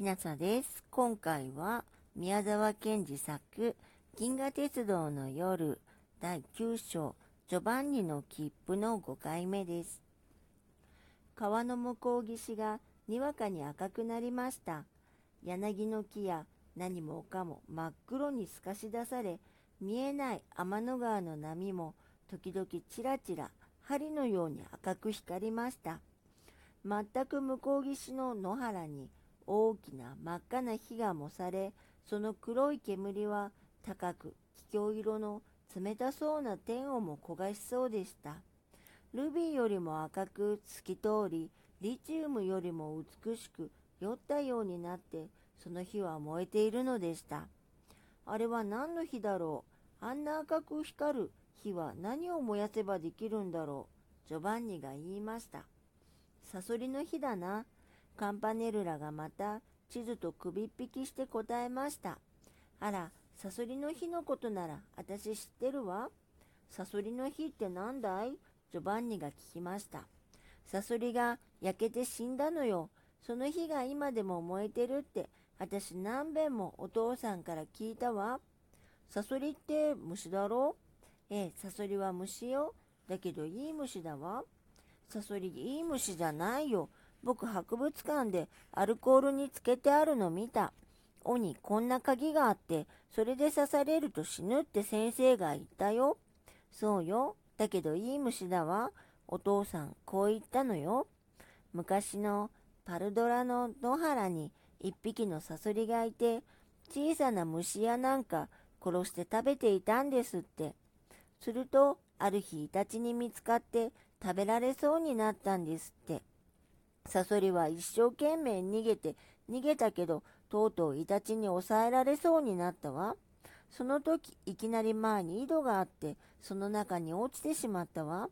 きなさです。今回は宮沢賢治作銀河鉄道の夜第9章ジョバンニの切符の5回目です。川の向こう岸がにわかに赤くなりました。柳の木や何もかも真っ黒に透かし出され、見えない天の川の波も時々ちらちら針のように赤く光りました。全く向こう岸の野原に大きな真っ赤な火がもされ、その黒い煙は高く桔梗色の冷たそうな天をも焦がしそうでした。ルビーよりも赤く透き通り、リチウムよりも美しく酔ったようになって、その火は燃えているのでした。あれは何の火だろう？あんな赤く光る火は何を燃やせばできるんだろう？ジョバンニが言いました。サソリの火だな。カンパネルラがまた地図と首っ引きして答えました。あら、サソリの日のことなら私知ってるわ。サソリの日って何だい？ジョバンニが聞きました。サソリが焼けて死んだのよ。その火が今でも燃えてるって私何べんもお父さんから聞いたわ。サソリって虫だろ？ええ、サソリは虫よ。だけどいい虫だわ。サソリいい虫じゃないよ。僕博物館でアルコールにつけてあるの見た。尾にこんな鍵があって、それで刺されると死ぬって先生が言ったよ。そうよ。だけどいい虫だわ。お父さん、こう言ったのよ。昔のパルドラの野原に一匹のサソリがいて、小さな虫やなんか殺して食べていたんですって。すると、ある日イタチに見つかって食べられそうになったんですって。サソリは一生懸命逃げて逃げたけど、とうとうイタチに抑えられそうになったわ。その時、いきなり前に井戸があって、その中に落ちてしまったわ。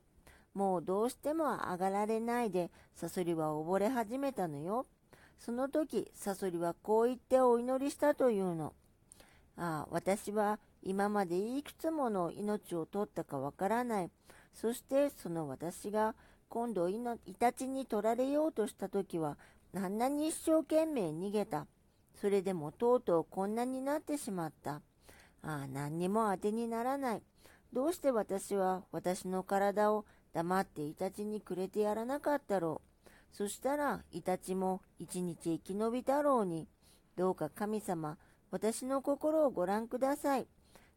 もうどうしても上がられないで、サソリは溺れ始めたのよ。その時、サソリはこう言ってお祈りしたというの。ああ、私は今までいくつもの命を取ったかわからない。そしてその私が今度イタチに取られようとした時はあんなに一生懸命逃げた。それでもとうとうこんなになってしまった。ああ、何にも当てにならない。どうして私は私の体を黙ってイタチにくれてやらなかったろう。そしたらイタチも一日生き延びたろうに。どうか神様、私の心をご覧ください。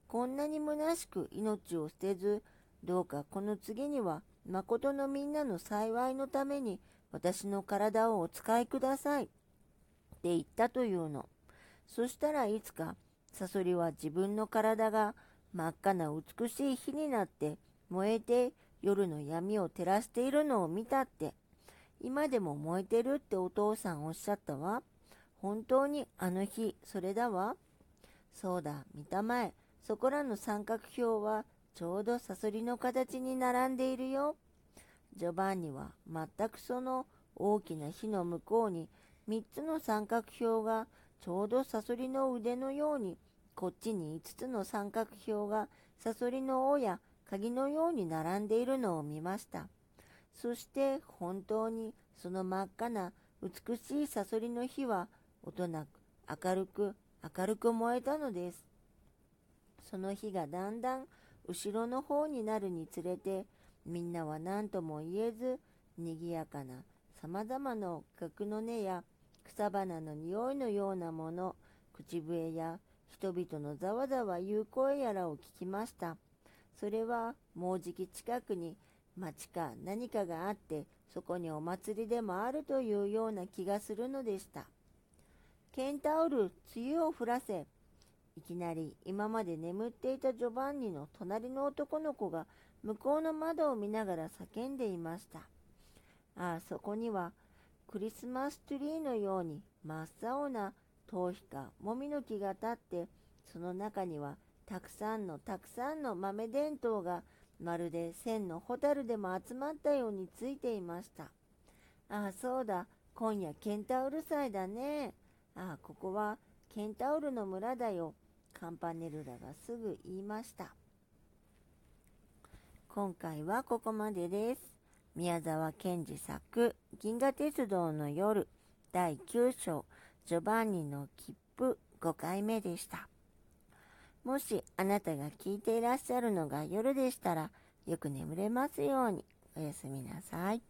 こんなに虚しく命を捨てず、どうかこの次には誠のみんなの幸いのために私の体をお使いください。って言ったというの。そしたらいつか、サソリは自分の体が真っ赤な美しい火になって燃えて夜の闇を照らしているのを見たって。今でも燃えてるってお父さんおっしゃったわ。本当にあの日、それだわ。そうだ、見たまえ。そこらの三角標はちょうどサソリの形に並んでいるよ。ジョバンニは全くその大きな火の向こうに3つの三角標がちょうどサソリの腕のようにこっちに5つの三角標がサソリの尾や鍵のように並んでいるのを見ました。そして本当にその真っ赤な美しいサソリの火は音なく明るく明るく燃えたのです。その火がだんだん後ろの方になるにつれてみんなは何とも言えずにぎやかなさまざまな額の根や草花の匂いのようなもの口笛や人々のざわざわ言う声やらを聞きました。それはもうじき近くに町か何かがあってそこにお祭りでもあるというような気がするのでした。ケンタウル梅雨を降らせいきなり今まで眠っていたジョバンニの隣の男の子が向こうの窓を見ながら叫んでいました。ああ、そこにはクリスマスツリーのように真っ青な頭皮かもみの木が立って、その中にはたくさんのたくさんの豆電灯がまるで千のホタルでも集まったようについていました。ああ、そうだ。今夜ケンタウル祭だね。ああ、ここはケンタウルの村だよ。カンパネルラがすぐ言いました。今回はここまでです。宮沢賢治作、銀河鉄道の夜、第9章、ジョバンニの切符5回目でした。もしあなたが聞いていらっしゃるのが夜でしたら、よく眠れますように。おやすみなさい。